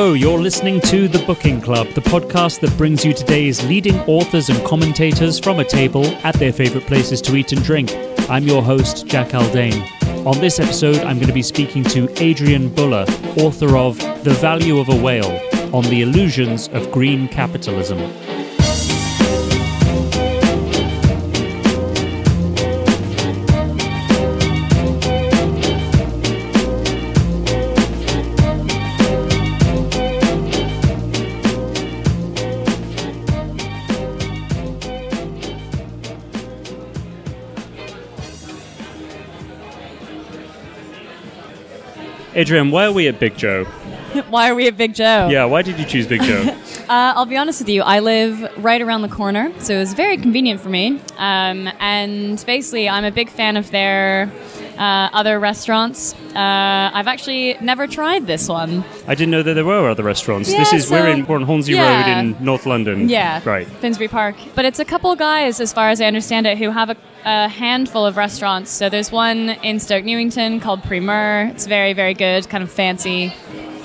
Hello, you're listening to The Booking Club, the podcast that brings you today's leading authors and commentators from a table at their favorite places to eat and drink. I'm your host, Jack Aldane. On this episode, I'm going to be speaking to Adrienne Buller, author of The Value of a Whale on the Illusions of Green Capitalism. Adrienne, why are we at Big Joe? why are we at Big Joe? Yeah, why did you choose Big Joe? uh, I'll be honest with you. I live right around the corner, so it was very convenient for me. Um, and basically, I'm a big fan of their uh, other restaurants. Uh, I've actually never tried this one. I didn't know that there were other restaurants. Yeah, this is so- we're in Hornsey yeah. Road in North London. Yeah, Right. Finsbury Park. But it's a couple guys, as far as I understand it, who have a, a handful of restaurants. So there's one in Stoke Newington called Primeur. It's very, very good, kind of fancy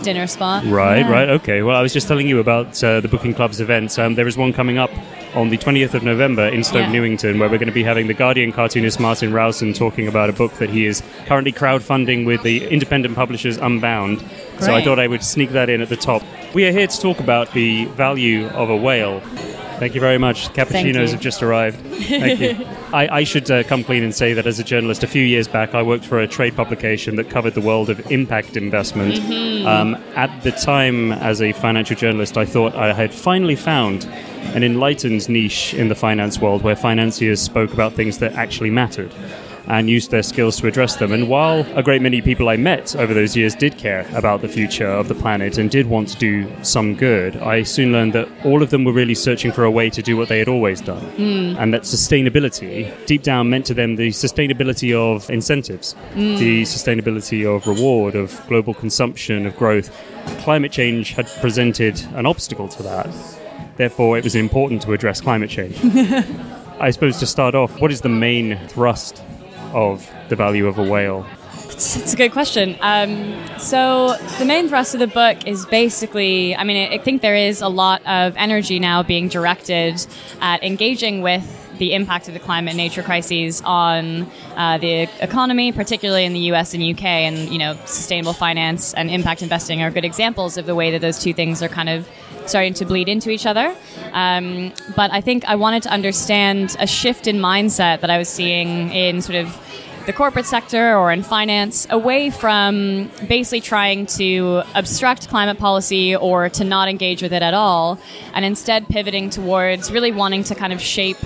dinner spot. Right, Yeah. right, okay. Well, I was just telling you about uh, the Booking Club's events. Um, there is one coming up on the 20th of November in Stoke Yeah. Newington, where we're going to be having the Guardian cartoonist Martin Rowson talking about a book that he is currently crowdfunding with the independent publishers Unbound. So I thought I would sneak that in at the top. We are here to talk about the value of a whale. Thank you very much. Cappuccinos have just arrived. Thank you. I, I should uh, come clean and say that as a journalist, a few years back, I worked for a trade publication that covered the world of impact investment. Um, at the time, as a financial journalist, I thought I had finally found an enlightened niche in the finance world where financiers spoke about things that actually mattered and used their skills to address them. And while a great many people I met over those years did care about the future of the planet and did want to do some good, I soon learned that all of them were really searching for a way to do what they had always done. Hmm. And that sustainability, deep down, meant to them the sustainability of incentives, hmm. the sustainability of reward, of global consumption, of growth. Climate change had presented an obstacle to that. Therefore, it was important to address climate change. I suppose to start off, what is the main thrust of the value of a whale? It's, it's a good question. Um, so the main thrust of the book is basically, I mean, I, think there is a lot of energy now being directed at engaging with the impact of the climate and nature crises on uh, the economy, particularly in the U.S. and U.K. And you know, sustainable finance and impact investing are good examples of the way that those two things are kind of starting to bleed into each other. Um, but I think I wanted to understand a shift in mindset that I was seeing in sort of the corporate sector or in finance away from basically trying to obstruct climate policy or to not engage with it at all, and instead pivoting towards really wanting to kind of shape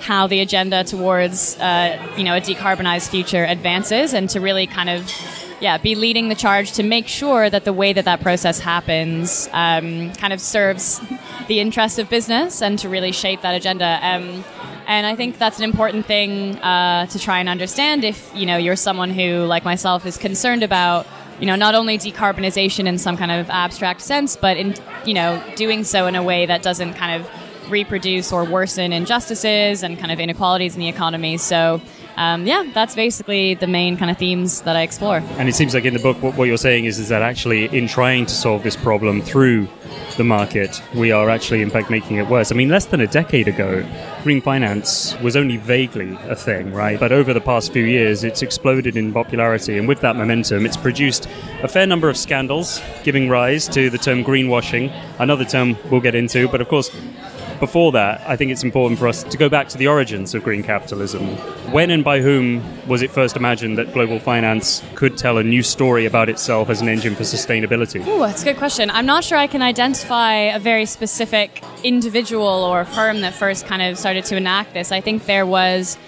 how the agenda towards uh, you know a decarbonized future advances and to really kind of yeah be leading the charge to make sure that the way that that process happens um, kind of serves the interests of business and to really shape that agenda. Um, and I think that's an important thing uh, to try and understand if you know you're someone who like myself is concerned about you know not only decarbonization in some kind of abstract sense but in you know doing so in a way that doesn't kind of reproduce or worsen injustices and kind of inequalities in the economy. So, um, yeah, that's basically the main kind of themes that I explore. And it seems like in the book, what, what you're saying is, is that actually, in trying to solve this problem through the market, we are actually, in fact, making it worse. I mean, less than a decade ago, green finance was only vaguely a thing, right? But over the past few years, it's exploded in popularity, and with that momentum, it's produced a fair number of scandals, giving rise to the term greenwashing, another term we'll get into. But of course, before that, I think it's important for us to go back to the origins of green capitalism. When and by whom was it first imagined that global finance could tell a new story about itself as an engine for sustainability? Ooh, that's a good question. I'm not sure I can identify a very specific individual or firm that first kind of started to enact this. I think there was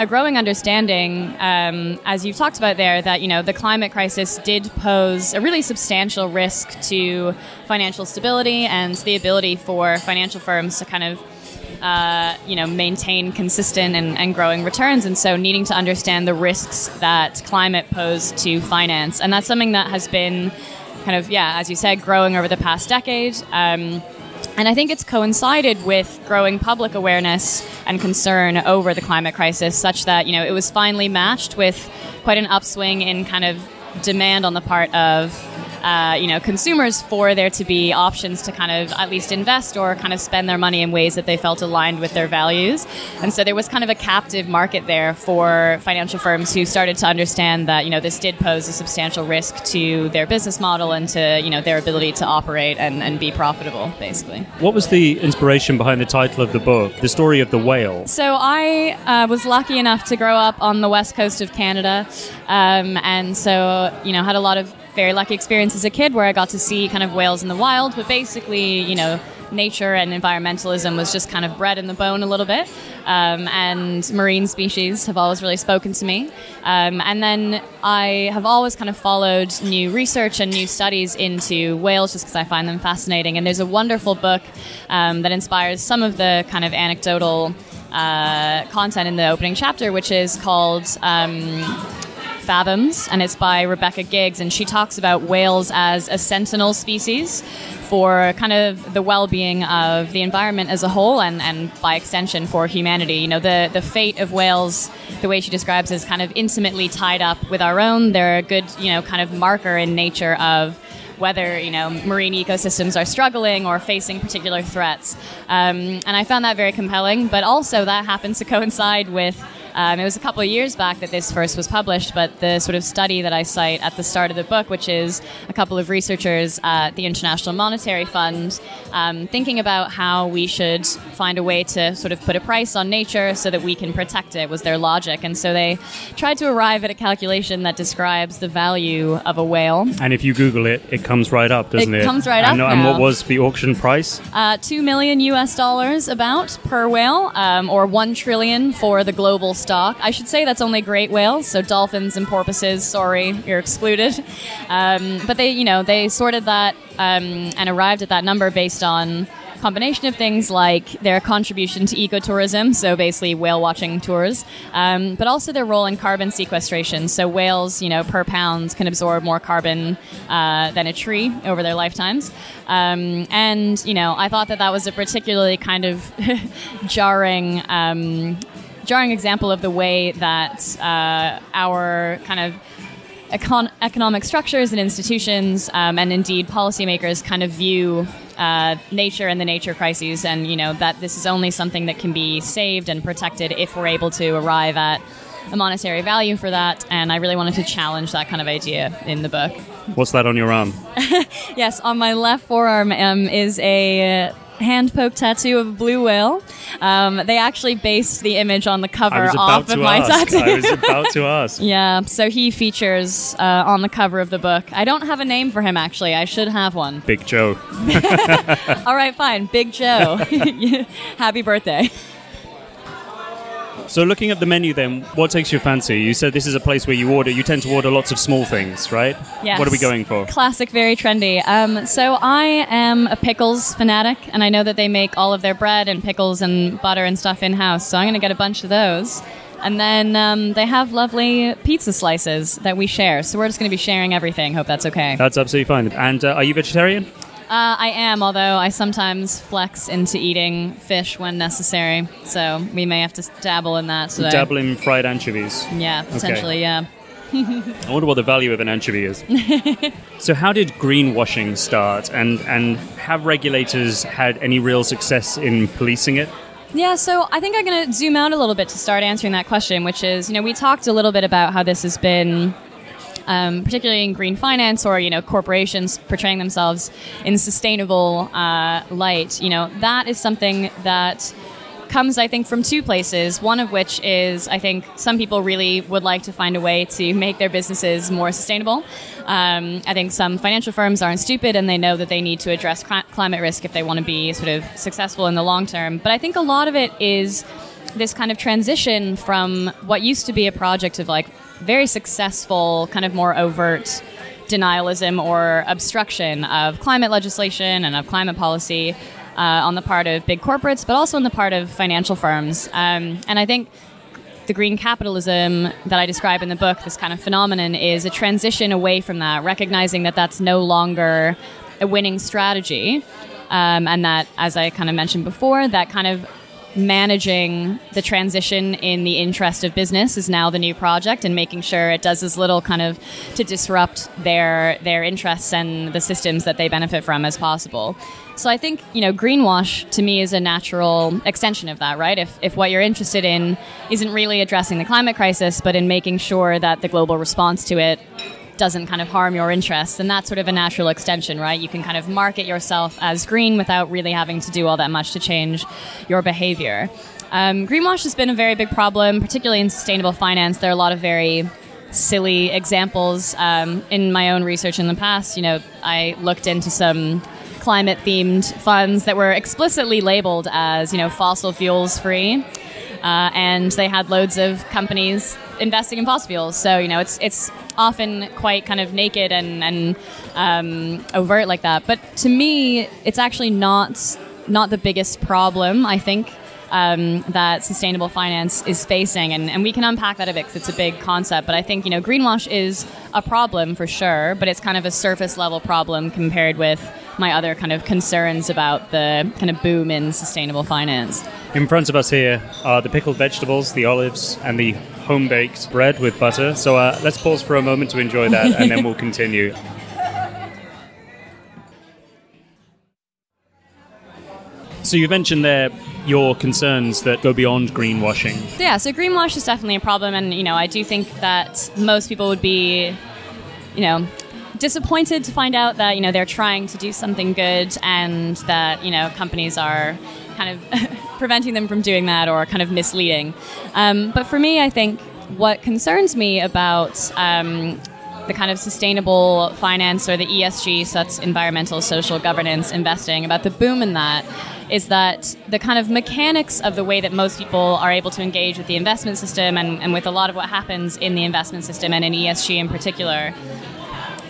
a growing understanding, um, as you've talked about there, that you know the climate crisis did pose a really substantial risk to financial stability and the ability for financial firms to kind of uh, you know, maintain consistent and, and growing returns. And so needing to understand the risks that climate posed to finance. And that's something that has been kind of, yeah, as you said, growing over the past decade. Um, and I think it's coincided with growing public awareness and concern over the climate crisis, such that, you know, it was finally matched with quite an upswing in kind of demand on the part of uh, you know consumers for there to be options to kind of at least invest or kind of spend their money in ways that they felt aligned with their values. And so there was kind of a captive market there for financial firms who started to understand that you know this did pose a substantial risk to their business model and to you know their ability to operate and, and be profitable, basically. What was the inspiration behind the title of the book, The Story of the Whale? So I uh, was lucky enough to grow up on the west coast of Canada, um, and so you know had a lot of very lucky experience as a kid where I got to see kind of whales in the wild, but basically you know nature and environmentalism was just kind of bred in the bone a little bit. Um, and marine species have always really spoken to me. Um, and then I have always kind of followed new research and new studies into whales just because I find them fascinating. And there's a wonderful book um, that inspires some of the kind of anecdotal uh, content in the opening chapter, which is called. Fathoms, and it's by Rebecca Giggs, and she talks about whales as a sentinel species for kind of the well-being of the environment as a whole, and, and by extension for humanity. You know, the the fate of whales, the way she describes, is kind of intimately tied up with our own. They're a good, you know, kind of marker in nature of whether you know marine ecosystems are struggling or facing particular threats. Um, and I found that very compelling. But also that happens to coincide with um, it was a couple of years back that this first was published, but the sort of study that I cite at the start of the book, which is a couple of researchers at the International Monetary Fund, um, thinking about how we should find a way to sort of put a price on nature so that we can protect it, was their logic. And so they tried to arrive at a calculation that describes the value of a whale. And if you Google it, it comes right up, doesn't it? It comes right and, up. And now. what was the auction price? Uh, Two million US dollars about per whale, um, or one trillion for the global stock. I should say that's only great whales, so dolphins and porpoises. Sorry, you're excluded. Um, but they, you know, they sorted that um, and arrived at that number based on combination of things like their contribution to ecotourism, so basically whale watching tours, um, but also their role in carbon sequestration. So whales, you know, per pound can absorb more carbon uh, than a tree over their lifetimes. Um, and you know, I thought that that was a particularly kind of jarring. Um, jarring example of the way that uh, our kind of econ- economic structures and institutions, um, and indeed policymakers, kind of view uh, nature and the nature crises, and you know that this is only something that can be saved and protected if we're able to arrive at a monetary value for that. And I really wanted to challenge that kind of idea in the book. What's that on your arm? yes, on my left forearm um, is a hand poke tattoo of a blue whale. Um, they actually based the image on the cover off of my ask. tattoo. I was about to ask. yeah, so he features uh, on the cover of the book. I don't have a name for him actually. I should have one. Big Joe. All right, fine. Big Joe. Happy birthday. So, looking at the menu, then, what takes your fancy? You said this is a place where you order. You tend to order lots of small things, right? Yes. What are we going for? Classic, very trendy. Um, so I am a pickles fanatic, and I know that they make all of their bread and pickles and butter and stuff in house. So I'm going to get a bunch of those. And then um, they have lovely pizza slices that we share. So we're just going to be sharing everything. Hope that's okay. That's absolutely fine. And uh, are you vegetarian? Uh, I am, although I sometimes flex into eating fish when necessary. So we may have to dabble in that today. Dabble in fried anchovies. Yeah, potentially, yeah. I wonder what the value of an anchovy is. so, how did greenwashing start, and and have regulators had any real success in policing it? Yeah, so I think I'm going to zoom out a little bit to start answering that question, which is, you know, we talked a little bit about how this has been um, particularly in green finance or you know corporations portraying themselves in sustainable uh, light. You know that is something that comes, I think, from two places. One of which is, I think, some people really would like to find a way to make their businesses more sustainable. Um, I think some financial firms aren't stupid and they know that they need to address cl- climate risk if they want to be sort of successful in the long term. But I think a lot of it is this kind of transition from what used to be a project of like very successful, kind of more overt denialism or obstruction of climate legislation and of climate policy uh, on the part of big corporates, but also on the part of financial firms. Um, and I think the green capitalism that I describe in the book, this kind of phenomenon, is a transition away from that, recognizing that that's no longer a winning strategy. Um, and that, as I kind of mentioned before, that kind of managing the transition in the interest of business is now the new project and making sure it does as little kind of to disrupt their their interests and the systems that they benefit from as possible. So I think, you know, greenwash to me is a natural extension of that, right? If, if what you're interested in isn't really addressing the climate crisis, but in making sure that the global response to it doesn't kind of harm your interests, And that's sort of a natural extension, right? You can kind of market yourself as green without really having to do all that much to change your behavior. Um, greenwash has been a very big problem, particularly in sustainable finance. There are a lot of very silly examples. Um, in my own research in the past, you know, I looked into some climate themed funds that were explicitly labeled as, you know, fossil fuels free. Uh, and they had loads of companies investing in fossil fuels. So you know, it's it's often quite kind of naked and and um, overt like that. But to me, it's actually not not the biggest problem. I think. Um, that sustainable finance is facing, and, and we can unpack that a bit because it's a big concept. But I think you know greenwash is a problem for sure, but it's kind of a surface level problem compared with my other kind of concerns about the kind of boom in sustainable finance. In front of us here are the pickled vegetables, the olives, and the home baked bread with butter. So uh, let's pause for a moment to enjoy that and then we'll continue. So you mentioned there your concerns that go beyond greenwashing. Yeah, so greenwash is definitely a problem, and you know I do think that most people would be, you know, disappointed to find out that you know they're trying to do something good and that you know companies are kind of preventing them from doing that or kind of misleading. Um, but for me, I think what concerns me about um, the kind of sustainable finance or the ESG, so that's environmental, social, governance, investing, about the boom in that is that the kind of mechanics of the way that most people are able to engage with the investment system and, and with a lot of what happens in the investment system and in ESG in particular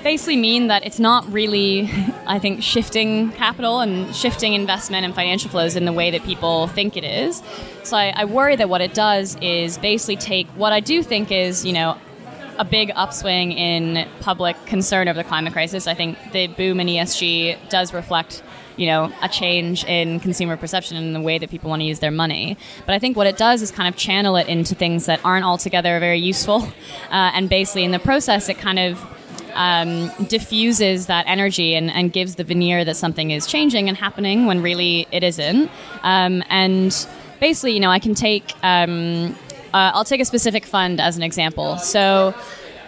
basically mean that it's not really, I think, shifting capital and shifting investment and financial flows in the way that people think it is. So I, I worry that what it does is basically take what I do think is, you know, a big upswing in public concern over the climate crisis. I think the boom in ESG does reflect you know a change in consumer perception and the way that people want to use their money but i think what it does is kind of channel it into things that aren't altogether very useful uh, and basically in the process it kind of um, diffuses that energy and, and, gives the veneer that something is changing and happening when really it isn't. Um, and basically, you know, I can take, um, uh, I'll take a specific fund as an example. So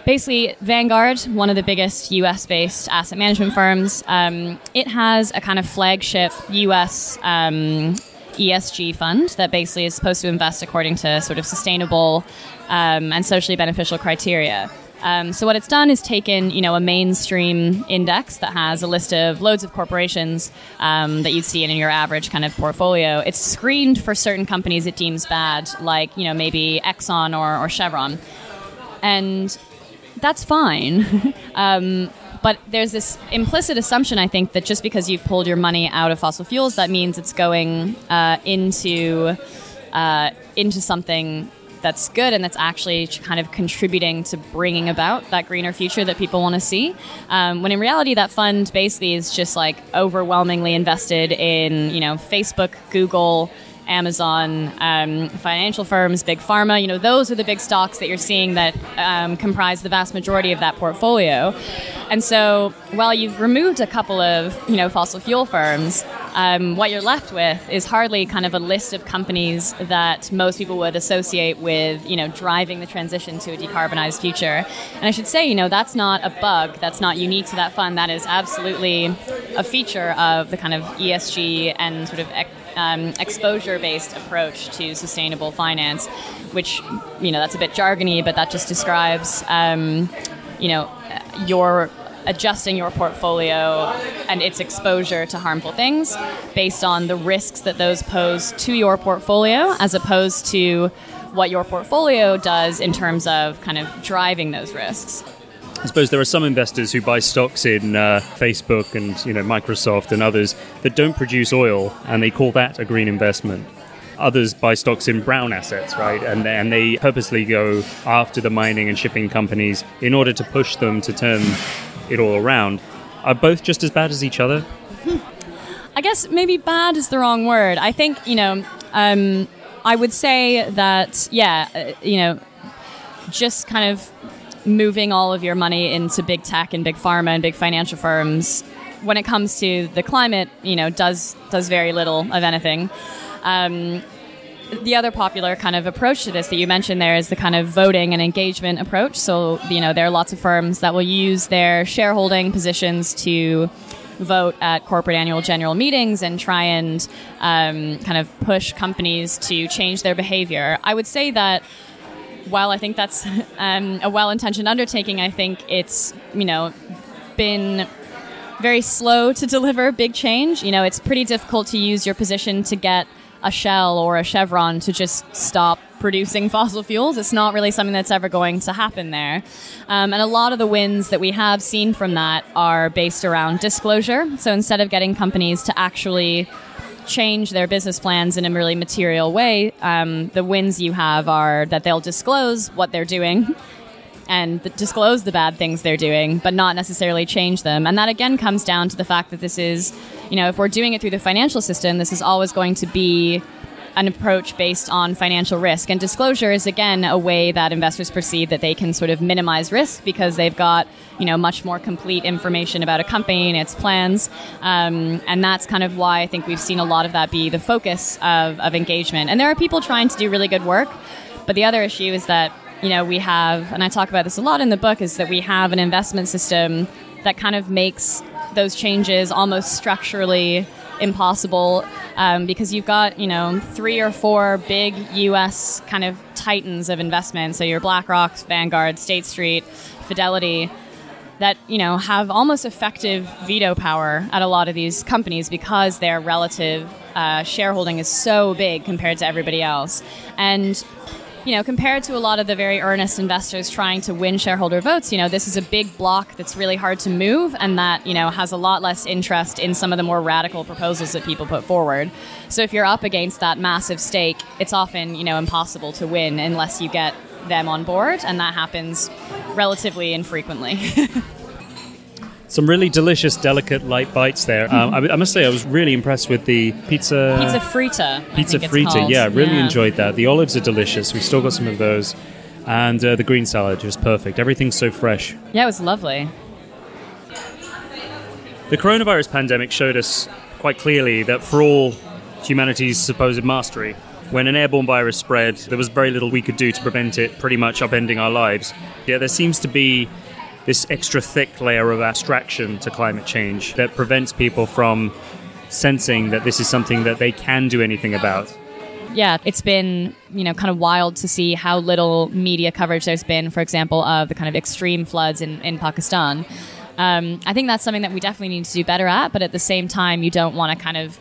basically, Vanguard, one of the biggest US based asset management firms, um, it has a kind of flagship US. Um, ESG fund that basically is supposed to invest according to sort of sustainable um, and socially beneficial criteria. Um, so what it's done is taken, you know, a mainstream index that has a list of loads of corporations um, that you'd see in your average kind of portfolio. It's screened for certain companies it deems bad, like you know maybe Exxon or, or Chevron, and that's fine. um, but there's this implicit assumption, I think, that just because you've pulled your money out of fossil fuels, that means it's going uh, into uh, into something that's good and that's actually kind of contributing to bringing about that greener future that people want to see. Um, when in reality, that fund basically is just like overwhelmingly invested in, you know, Facebook, Google, Amazon, um, financial firms, big pharma. You know, those are the big stocks that you're seeing that um, comprise the vast majority of that portfolio. And so, while you've removed a couple of you know fossil fuel firms, um, what you're left with is hardly kind of a list of companies that most people would associate with you know driving the transition to a decarbonized future. And I should say, you know, that's not a bug. That's not unique to that fund. That is absolutely a feature of the kind of ESG and sort of um, exposure-based approach to sustainable finance, which you know that's a bit jargony, but that just describes um, you know your adjusting your portfolio and its exposure to harmful things based on the risks that those pose to your portfolio as opposed to what your portfolio does in terms of kind of driving those risks. I suppose there are some investors who buy stocks in uh, Facebook and you know Microsoft and others that don't produce oil, and they call that a green investment. Others buy stocks in brown assets, right? And, and they purposely go after the mining and shipping companies in order to push them to turn it all around. Are both just as bad as each other? I guess maybe bad is the wrong word. I think, you know, Um, I would say that, yeah, uh, you know, just kind of moving all of your money into big tech and big pharma and big financial firms when it comes to the climate, you know, does does very little of anything. Um, the other popular kind of approach to this that you mentioned there is the kind of voting and engagement approach. So, you know, there are lots of firms that will use their shareholding positions to vote at corporate annual general meetings and try and um, kind of push companies to change their behavior. I would say that while I think that's um, a well intentioned undertaking, I think it's, you know, been very slow to deliver big change. You know, it's pretty difficult to use your position to get a Shell or a Chevron to just stop producing fossil fuels. It's not really something that's ever going to happen there. Um, and a lot of the wins that we have seen from that are based around disclosure. So instead of getting companies to actually change their business plans in a really material way, um, the wins you have are that they'll disclose what they're doing and disclose the bad things they're doing, but not necessarily change them. And that again comes down to the fact that this is, you know, if we're doing it through the financial system, this is always going to be an approach based on financial risk. And disclosure is again a way that investors perceive that they can sort of minimize risk because they've got you know much more complete information about a company and its plans. Um, and that's kind of why I think we've seen a lot of that be the focus of, of engagement. And there are people trying to do really good work, but the other issue is that you know, we have, and I talk about this a lot in the book, is that we have an investment system that kind of makes those changes almost structurally impossible um, because you've got you know three or four big U.S. kind of titans of investment. So your BlackRock, Vanguard, State Street, Fidelity, that you know have almost effective veto power at a lot of these companies because their relative uh, shareholding is so big compared to everybody else, and you know, compared to a lot of the very earnest investors trying to win shareholder votes, you know, this is a big block that's really hard to move and that, you know, has a lot less interest in some of the more radical proposals that people put forward. So if you're up against that massive stake, it's often, you know, impossible to win unless you get them on board, and that happens relatively infrequently. some really delicious, delicate, light bites there. Um, I, I, must say, I was really impressed with the pizza. Pizza frita. Pizza frita, yeah, really yeah. enjoyed that. The olives are delicious. We've still got some of those, and uh, the green salad just perfect. Everything's so fresh. Yeah, it was lovely. The coronavirus pandemic showed us quite clearly that for all humanity's supposed mastery, when an airborne virus spread, there was very little we could do to prevent it pretty much upending our lives. Yeah, there seems to be this extra thick layer of abstraction to climate change that prevents people from sensing that this is something that they can do anything about. Yeah, it's been, you know, kind of wild to see how little media coverage there's been, for example, of the kind of extreme floods in, in Pakistan. Um, I think that's something that we definitely need to do better at, but at the same time, you don't want to kind of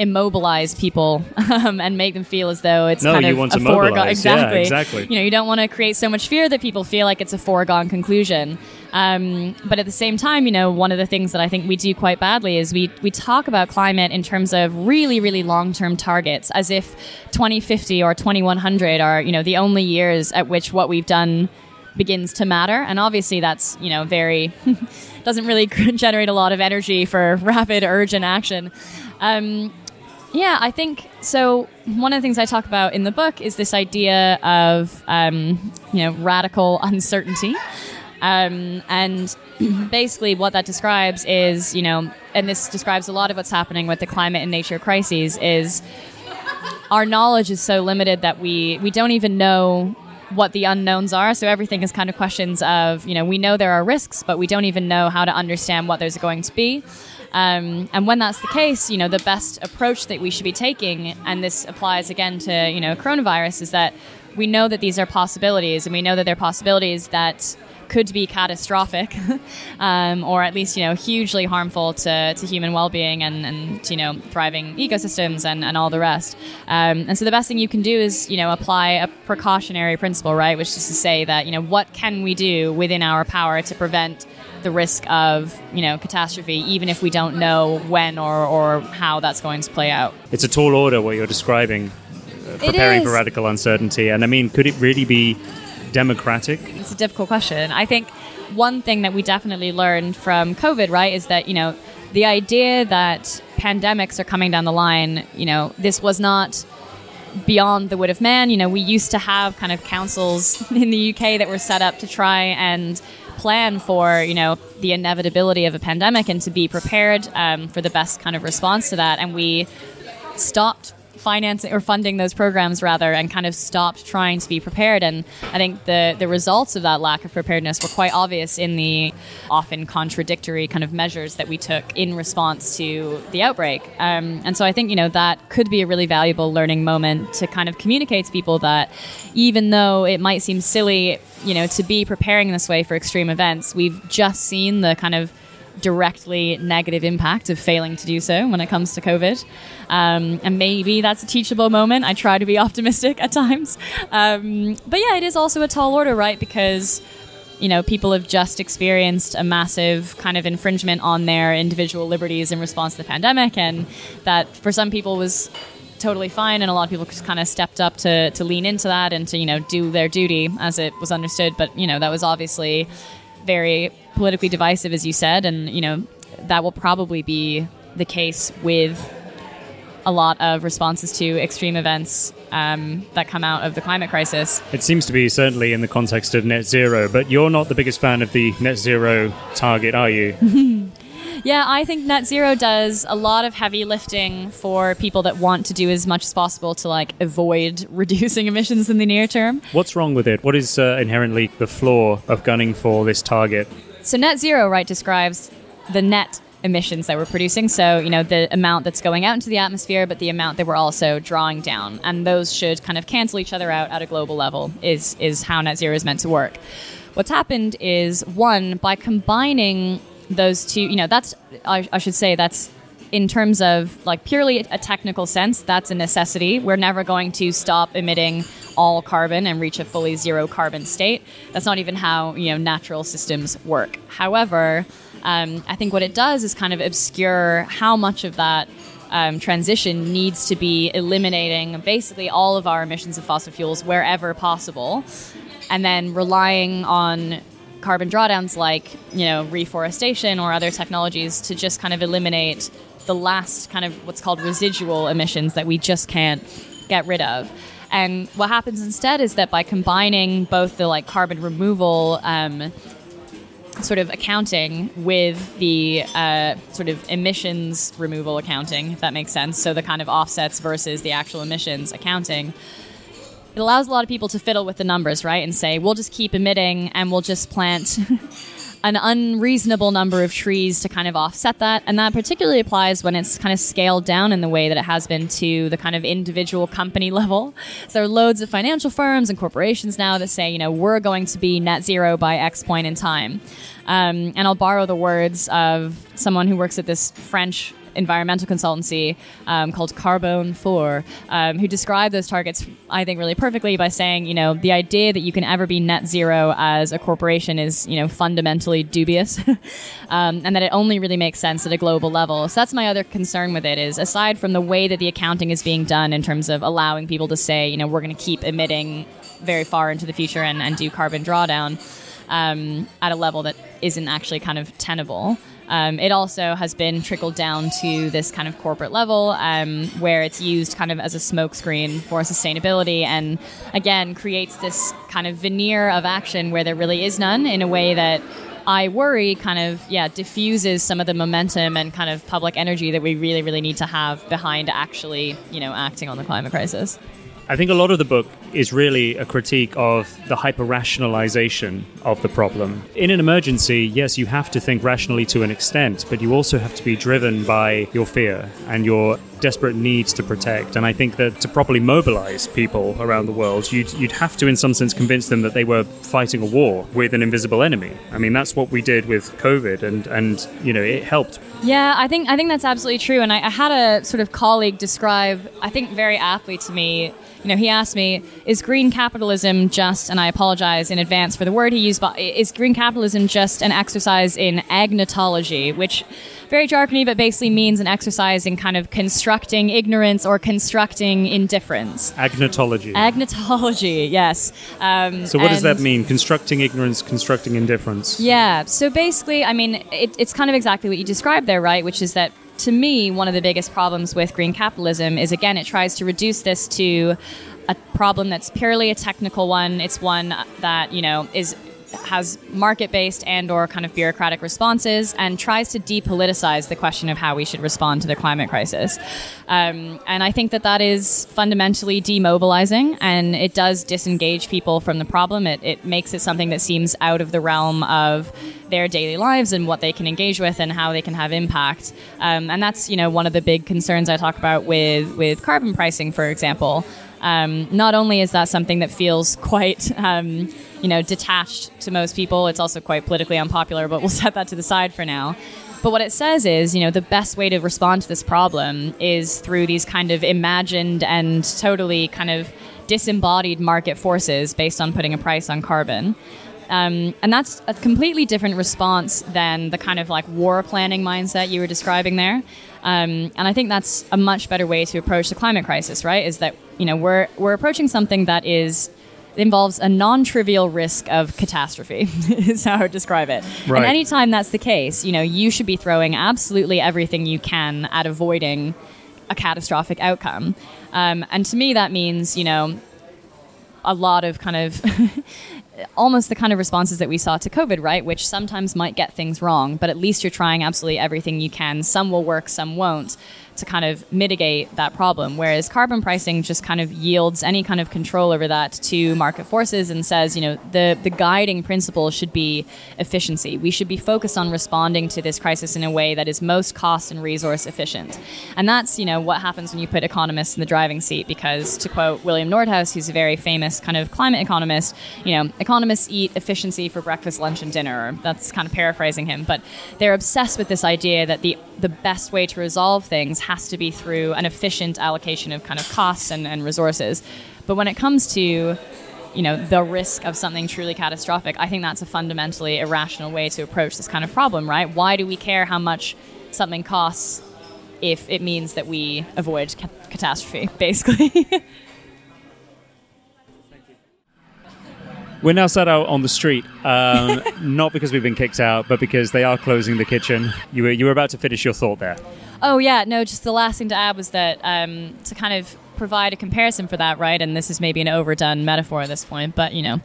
immobilize people um, and make them feel as though it's no, kind of a foregone exactly. Yeah, exactly. You know, you don't want to create so much fear that people feel like it's a foregone conclusion. Um, but at the same time, you know, one of the things that I think we do quite badly is we we talk about climate in terms of really, really long term targets, as if 2050 or 2100 are you know the only years at which what we've done begins to matter. And obviously, that's you know very doesn't really generate a lot of energy for rapid, urgent action. Um, yeah, I think so. One of the things I talk about in the book is this idea of um, you know radical uncertainty, um, and basically what that describes is you know, and this describes a lot of what's happening with the climate and nature crises. Is our knowledge is so limited that we we don't even know what the unknowns are. So everything is kind of questions of, you know, we know there are risks, but we don't even know how to understand what there's going to be. Um, and when that's the case, you know, the best approach that we should be taking, and this applies again to, you know, coronavirus, is that we know that these are possibilities, and we know that they're possibilities that could be catastrophic, um, or at least you know hugely harmful to, to human well-being and, and you know thriving ecosystems and, and all the rest. Um, and so the best thing you can do is you know apply a precautionary principle, right? Which is to say that you know what can we do within our power to prevent the risk of you know catastrophe, even if we don't know when or, or how that's going to play out. It's a tall order what you're describing, uh, preparing for radical uncertainty. And I mean, could it really be democratic? It's a difficult question. I think one thing that we definitely learned from COVID, right, is that you know the idea that pandemics are coming down the line. You know, this was not beyond the wood of man. You know, we used to have kind of councils in the UK that were set up to try and plan for you know the inevitability of a pandemic and to be prepared um, for the best kind of response to that. And we stopped financing or funding those programs rather and kind of stopped trying to be prepared. And i think the the results of that lack of preparedness were quite obvious in the often contradictory kind of measures that we took in response to the outbreak. Um, and so i think you know that could be a really valuable learning moment to kind of communicate to people that even though it might seem silly you know to be preparing this way for extreme events we've just seen the kind of directly negative impact of failing to do so when it comes to COVID. Um, and maybe that's a teachable moment. I try to be optimistic at times. Um, but yeah, it is also a tall order, right? Because you know, people have just experienced a massive kind of infringement on their individual liberties in response to the pandemic, and that for some people was totally fine, and a lot of people just kind of stepped up to to lean into that and to you know do their duty as it was understood. But you know, that was obviously very politically divisive, as you said, and you know that will probably be the case with a lot of responses to extreme events um, that come out of the climate crisis. It seems to be certainly in the context of net zero, but you're not the biggest fan of the net zero target, are you? yeah, I think net zero does a lot of heavy lifting for people that want to do as much as possible to like avoid reducing emissions in the near term. What's wrong with it? What is uh, inherently the flaw of gunning for this target? So net zero, right, describes the net emissions that we're producing. So, you know, the amount that's going out into the atmosphere, but the amount that we're also drawing down. And those should kind of cancel each other out at a global level, is, is how net zero is meant to work. What's happened is one, by combining those two, you know, that's, I, I should say, that's in terms of like purely a technical sense, that's a necessity. We're never going to stop emitting all carbon and reach a fully zero carbon state. That's not even how you know natural systems work. However, um, I think what it does is kind of obscure how much of that um, transition needs to be eliminating basically all of our emissions of fossil fuels wherever possible, and then relying on carbon drawdowns like you know reforestation or other technologies to just kind of eliminate the last kind of what's called residual emissions that we just can't get rid of. And what happens instead is that by combining both the like carbon removal um, sort of accounting with the uh, sort of emissions removal accounting, if that makes sense. So the kind of offsets versus the actual emissions accounting. It allows a lot of people to fiddle with the numbers, right? And say, we'll just keep emitting and we'll just plant an unreasonable number of trees to kind of offset that. And that particularly applies when it's kind of scaled down in the way that it has been to the kind of individual company level. So there are loads of financial firms and corporations now that say, you know, we're going to be net zero by X point in time. Um, and I'll borrow the words of someone who works at this French environmental consultancy um, called Carbone 4, um, who described those targets, I think, really perfectly by saying, you know, the idea that you can ever be net zero as a corporation is, you know, fundamentally dubious, um, and that it only really makes sense at a global level. So that's my other concern with it is, aside from the way that the accounting is being done in terms of allowing people to say, you know, we're going to keep emitting very far into the future and, and do carbon drawdown um, at a level that isn't actually kind of tenable. Um, it also has been trickled down to this kind of corporate level um, where it's used kind of as a smokescreen for sustainability and again creates this kind of veneer of action where there really is none in a way that I worry kind of yeah diffuses some of the momentum and kind of public energy that we really really need to have behind actually you know acting on the climate crisis. I think a lot of the book is really a critique of the hyper rationalization of the problem. In an emergency, yes, you have to think rationally to an extent, but you also have to be driven by your fear and your desperate needs to protect. And I think that to properly mobilize people around the world, you'd, you'd have to, in some sense, convince them that they were fighting a war with an invisible enemy. I mean, that's what we did with COVID, and, and you know, it helped. Yeah, I think I think that's absolutely true. And I, I had a sort of colleague describe, I think, very aptly to me you know, he asked me, is green capitalism just, and I apologize in advance for the word he used, but is green capitalism just an exercise in agnotology, which very jargony, but basically means an exercise in kind of constructing ignorance or constructing indifference. Agnotology. Agnotology, yes. Um, so, what does that mean? Constructing ignorance, constructing indifference? Yeah. So, basically, I mean, it, it's kind of exactly what you described there, right? Which is that to me, one of the biggest problems with green capitalism is again, it tries to reduce this to a problem that's purely a technical one. It's one that you know is has market-based and or kind of bureaucratic responses and tries to depoliticize the question of how we should respond to the climate crisis. Um, and i think that that is fundamentally demobilizing and it does disengage people from the problem. It, it makes it something that seems out of the realm of their daily lives and what they can engage with and how they can have impact. Um, and that's you know one of the big concerns i talk about with with carbon pricing for example um, not only is that something that feels quite um, you know detached to most people it's also quite politically unpopular but we'll set that to the side for now but what it says is you know the best way to respond to this problem is through these kind of imagined and totally kind of disembodied market forces based on putting a price on carbon um, and that's a completely different response than the kind of like war planning mindset you were describing there. Um, and I think that's a much better way to approach the climate crisis, right? Is that you know we're we're approaching something that is involves a non-trivial risk of catastrophe is how I would describe it. Right. And anytime that's the case, you know, you should be throwing absolutely everything you can at avoiding a catastrophic outcome. Um, and to me, that means you know a lot of kind of almost the kind of responses that we saw to COVID, right? Which sometimes might get things wrong, but at least you're trying absolutely everything you can. Some will work, some won't to kind of mitigate that problem. Whereas carbon pricing just kind of yields any kind of control over that to market forces and says, you know, the, the guiding principle should be efficiency. We should be focused on responding to this crisis in a way that is most cost and resource efficient. And that's, you know, what happens when you put economists in the driving seat because to quote William Nordhaus, who's a very famous kind of climate economist, you know, economists eat efficiency for breakfast, lunch, and dinner. That's kind of paraphrasing him, but they're obsessed with this idea that the the best way to resolve things has to be through an efficient allocation of kind of costs and, and resources. But when it comes to you know the risk of something truly catastrophic, I think that's a fundamentally irrational way to approach this kind of problem, right? Why do we care how much something costs if it means that we avoid ca- catastrophe, basically? We're now sat out on the street, um, not because we've been kicked out, but because they are closing the kitchen. You were you were about to finish your thought there. Oh yeah, no. Just the last thing to add was that um, to kind of provide a comparison for that, right? And this is maybe an overdone metaphor at this point, but you know,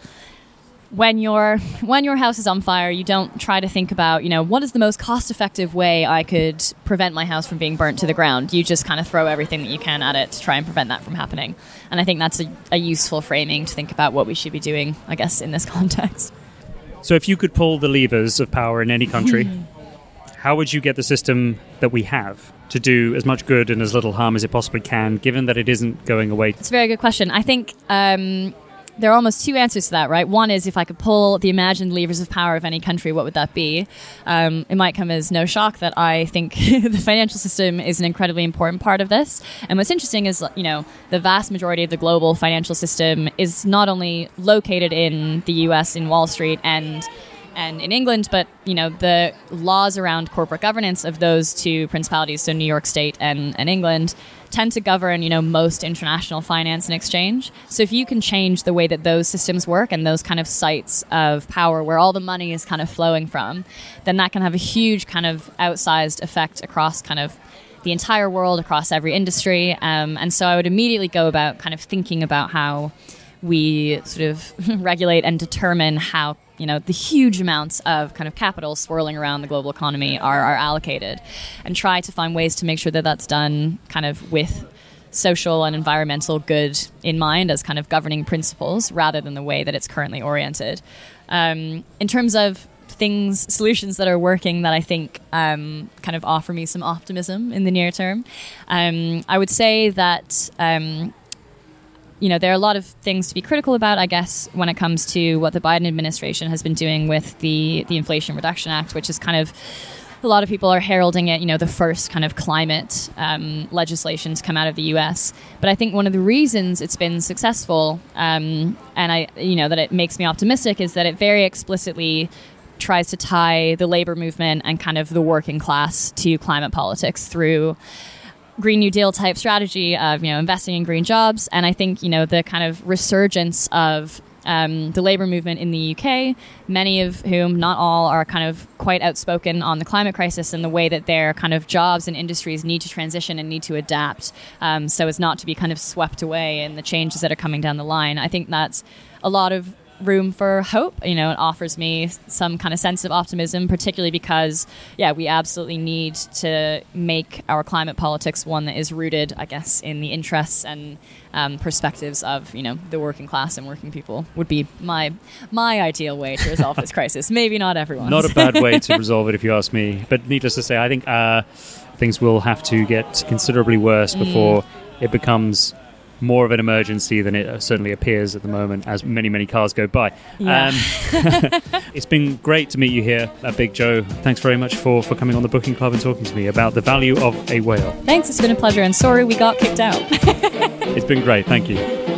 when your when your house is on fire, you don't try to think about, you know, what is the most cost-effective way I could prevent my house from being burnt to the ground. You just kind of throw everything that you can at it to try and prevent that from happening. And I think that's a, a useful framing to think about what we should be doing, I guess, in this context. So, if you could pull the levers of power in any country, how would you get the system that we have to do as much good and as little harm as it possibly can, given that it isn't going away? It's a very good question. I think um, there are almost two answers to that, right? One is if I could pull the imagined levers of power of any country, what would that be? Um, it might come as no shock that I think the financial system is an incredibly important part of this. And what's interesting is, you know, the vast majority of the global financial system is not only located in the US, in Wall Street, and and in England, but you know the laws around corporate governance of those two principalities, so New York State and, and England, tend to govern you know most international finance and exchange. So if you can change the way that those systems work and those kind of sites of power where all the money is kind of flowing from, then that can have a huge kind of outsized effect across kind of the entire world, across every industry. Um, and so I would immediately go about kind of thinking about how we sort of regulate and determine how you know the huge amounts of kind of capital swirling around the global economy are, are allocated and try to find ways to make sure that that's done kind of with social and environmental good in mind as kind of governing principles rather than the way that it's currently oriented. Um, in terms of things solutions that are working that i think um, kind of offer me some optimism in the near term um, i would say that um, you know, there are a lot of things to be critical about, I guess, when it comes to what the Biden administration has been doing with the the Inflation Reduction Act, which is kind of a lot of people are heralding it, you know, the first kind of climate um, legislation to come out of the U.S. But I think one of the reasons it's been successful, um, and I, you know, that it makes me optimistic, is that it very explicitly tries to tie the labor movement and kind of the working class to climate politics through Green New Deal type strategy of you know investing in green jobs, and I think you know the kind of resurgence of um, the labor movement in the UK, many of whom, not all, are kind of quite outspoken on the climate crisis and the way that their kind of jobs and industries need to transition and need to adapt um, so as not to be kind of swept away in the changes that are coming down the line. I think that's a lot of room for hope. You know, it offers me some kind of sense of optimism, particularly because, yeah, we absolutely need to make our climate politics one that is rooted, I guess, in the interests and um, perspectives of you know the working class and working people. Would be my my ideal way to resolve this crisis. Maybe not everyone. Not a bad way to resolve it, if you ask me. But needless to say, I think uh, things will have to get considerably worse before mm. it becomes more of an emergency than it certainly appears at the moment as many, many cars go by. Yeah. Um, it's been great to meet you here at Big Joe. Thanks very much for, for coming on the Booking Club and talking to me about the value of a whale. Thanks, it's been a pleasure, and sorry we got kicked out. it's been great, thank you.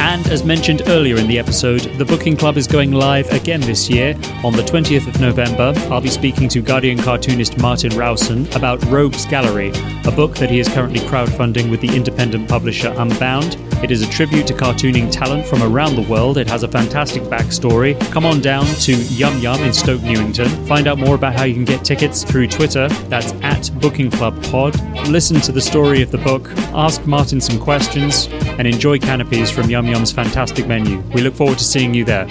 And as mentioned earlier in the episode, the Booking Club is going live again this year. On the 20th of November, I'll be speaking to Guardian cartoonist Martin Rowson about Rogues Gallery, a book that he is currently crowdfunding with the independent publisher Unbound. It is a tribute to cartooning talent from around the world. It has a fantastic backstory. Come on down to Yum Yum in Stoke Newington. Find out more about how you can get tickets through Twitter. That's at Booking Club Pod. Listen to the story of the book, ask Martin some questions, and enjoy canopies from Yum Yum's fantastic menu. We look forward to seeing you there.